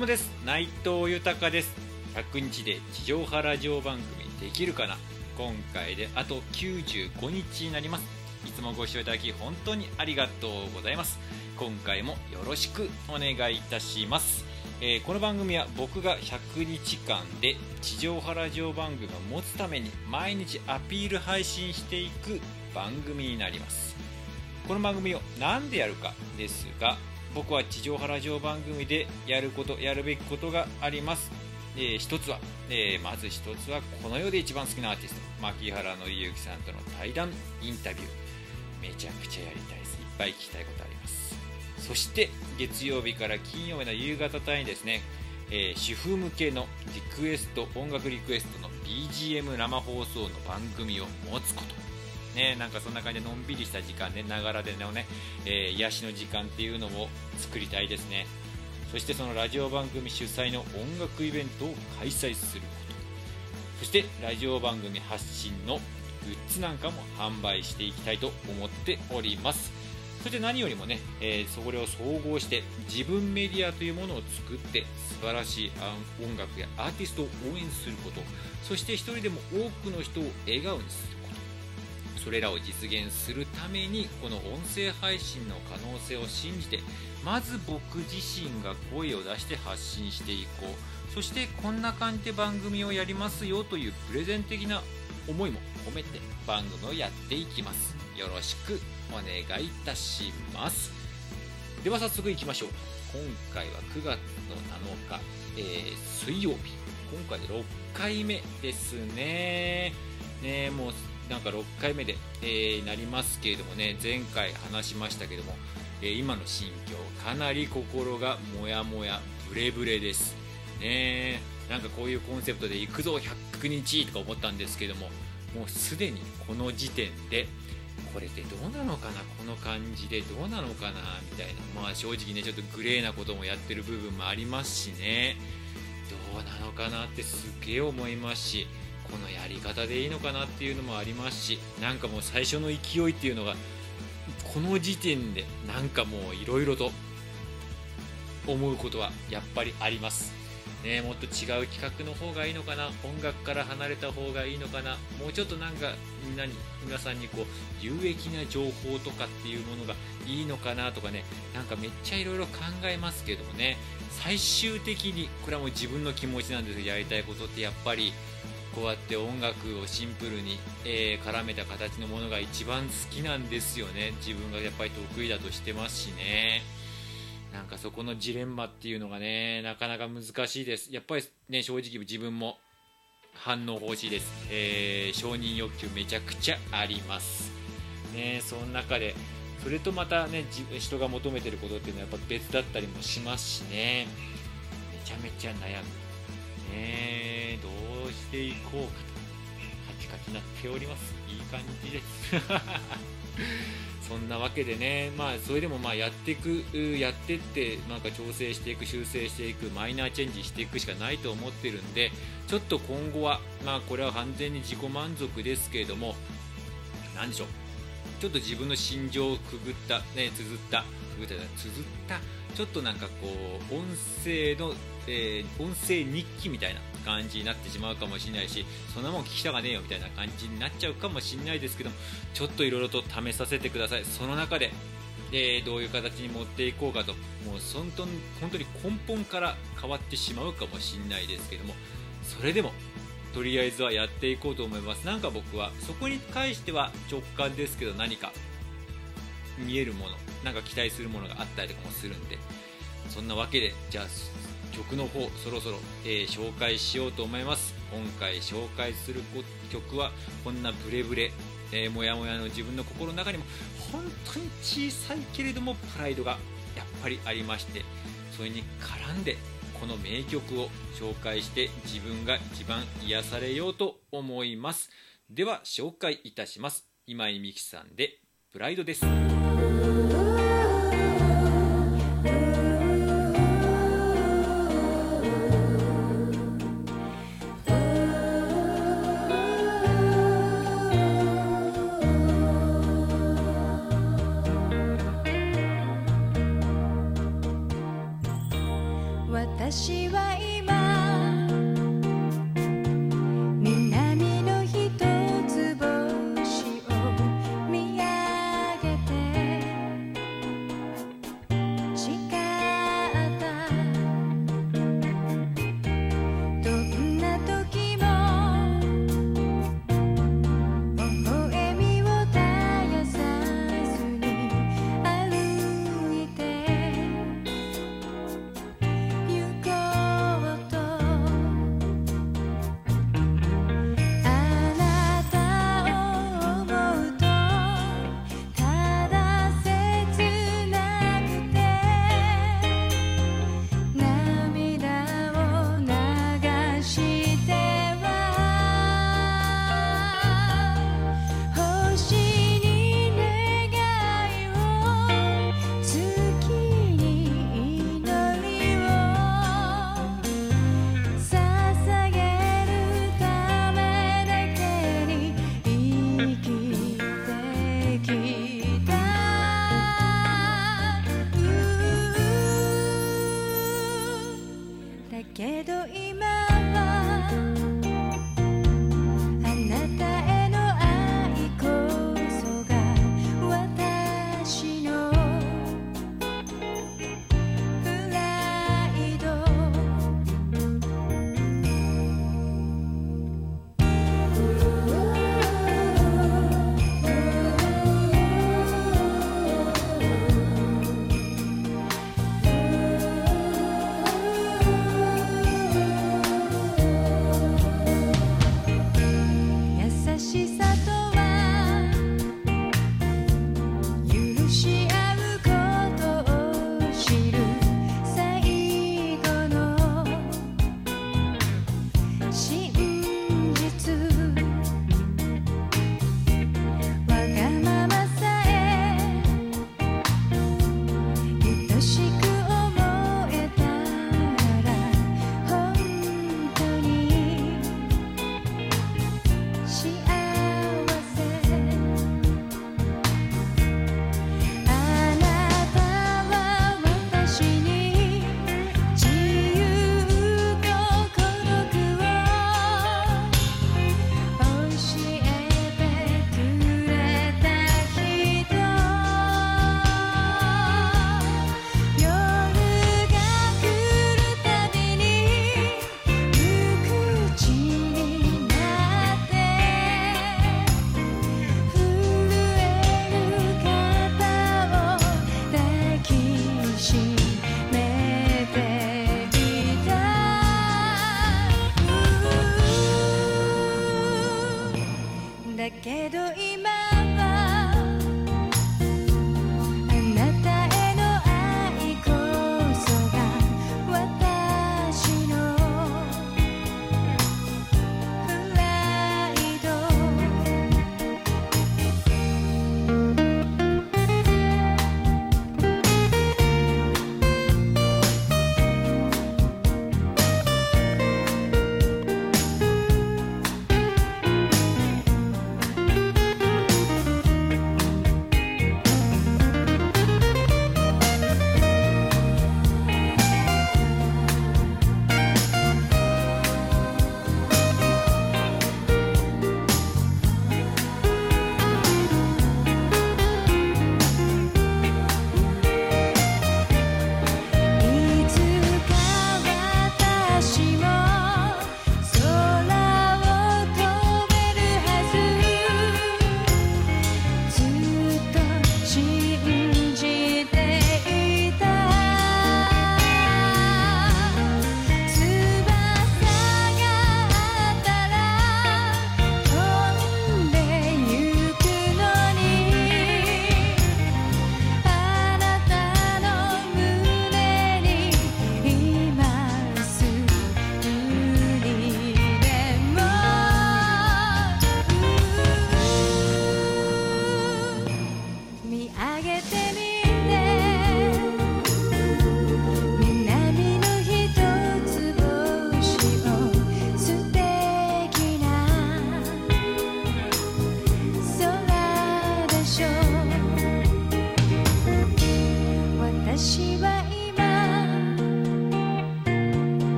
もです。内藤豊です。100日で地上波ラジオ番組できるかな？今回であと95日になります。いつもご視聴いただき本当にありがとうございます。今回もよろしくお願いいたします。えー、この番組は僕が100日間で地上波ラジオ番組を持つために毎日アピール配信していく番組になります。この番組を何でやるかですが僕は地上波ラジオ番組でやることやるべきことがあります、えー、一つは、えー、まず一つはこの世で一番好きなアーティスト牧原紀之さんとの対談インタビュー。めちゃくちゃやりたいです。いっぱい聞きたいことあります。そして月曜日から金曜日の夕方帯にですね、えー、主婦向けのリクエスト音楽リクエストの BGM 生放送の番組を持つこと。ね、なんかそんな感じでのんびりした時間ね、ながらでのね、えー、癒しの時間っていうのを作りたいですね。そしてそのラジオ番組主催の音楽イベントを開催すること。そしてラジオ番組発信のグッズなんかも販売していきたいと思っております。そして何よりもね、えー、それを総合して自分メディアというものを作って素晴らしい音楽やアーティストを応援することそして一人でも多くの人を笑顔にするそれらを実現するためにこの音声配信の可能性を信じてまず僕自身が声を出して発信していこう。そしてこんな感じで番組をやりますよというプレゼン的な思いも込めて番組をやっていきます。よろしくお願いいたします。では早速いきましょう。今回は9月の7日、えー、水曜日。今回で6回目ですね。ねもうなんか6回目で、えー、なりますけれどもね前回話しましたけども、えー、今の心境かなり心がモヤモヤブレブレです。ねなんかこういうコンセプトで行くぞ100日とか思ったんですけどももうすでにこの時点でこれってどうなのかなこの感じでどうなのかなみたいな。まあ正直ねちょっとグレーなこともやってる部分もありますしね。どうなのかなってすげえ思いますしこのやり方でいいのかなっていうのもありますしなんかもう最初の勢いっていうのがこの時点でなんかもういろいろと思うことはやっぱりあります。ね、もっと違う企画の方がいいのかな音楽から離れた方がいいのかなもうちょっとなんかみんなに皆さんにこう有益な情報とかっていうものがいいのかなとかねなんかめっちゃいろいろ考えますけどもね最終的にこれはもう自分の気持ちなんですけどやりたいことってやっぱりこうやって音楽をシンプルに、えー、絡めた形のものが一番好きなんですよね。自分がやっぱり得意だとしてますしね。なんかそこのジレンマっていうのがねなかなか難しいです。やっぱりね正直自分も反応欲しいです、えー、承認欲求めちゃくちゃあります。ねその中でそれとまたね人が求めてることっていうのはやっぱ別だったりもしますしね。めちゃめちゃ悩む。ねどうしていこうかと。カチカチなっております。いい感じです。そんなわけでね、まあ、それでもまあやっていく、やってって、なんか調整していく、修正していく、マイナーチェンジしていくしかないと思ってるんで、ちょっと今後は、まあ、これは完全に自己満足ですけれども、何でしょう、ちょっと自分の心情をくぐった、ね、綴った、くぐった綴ったちょっとなんかこう音声の、えー、音声日記みたいな感じになってしまうかもしれないしそんなもん聞きたがねえよみたいな感じになっちゃうかもしれないですけどちょっといろいろと試させてください。その中で、えー、どういう形に持っていこうかともう本当に本当に根本から変わってしまうかもしれないですけどもそれでもとりあえずはやっていこうと思います。なんか僕はそこに関しては直感ですけど何か見えるものなんか期待するものがあったりとかもするんでそんなわけでじゃあ曲の方そろそろ、えー、紹介しようと思います。今回紹介する曲はこんなブレブレえー、もやもやの自分の心の中にも本当に小さいけれどもプライドがやっぱりありましてそれに絡んでこの名曲を紹介して自分が一番癒されようと思います。では紹介いたします。今井美樹さんでプライドです。私は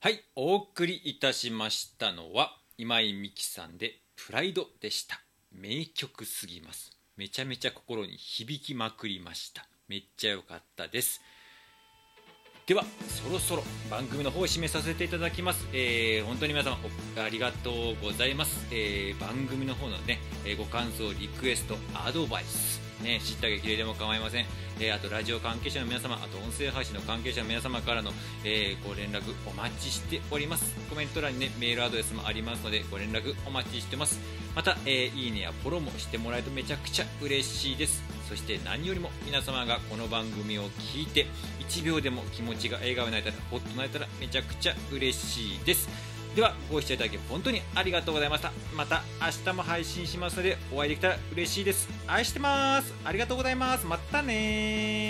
はいお送りいたしましたのは今井美樹さんで「プライド」でした。名曲すぎます。めちゃめちゃ心に響きまくりました。めっちゃ良かったです。ではそろそろ番組の方を締めさせていただきます、えー本当に皆様ありがとうございます、えー番組の方のね、えご感想リクエストアドバイス。ね、知った激励でも構いません、えーあとラジオ関係者の皆様あと音声配信の関係者の皆様からの、えーご連絡お待ちしております。コメント欄にねメールアドレスもありますのでご連絡お待ちしてます。また、えーいいねやフォローもしてもらえるとめちゃくちゃ嬉しいです。そして何よりも皆様がこの番組を聞いて1秒でも気持ちが笑顔になれたらほっとなれたらめちゃくちゃ嬉しいです。ではご視聴いただき本当にありがとうございました。また明日も配信しますのでお会いできたら嬉しいです。愛してます。ありがとうございます。またね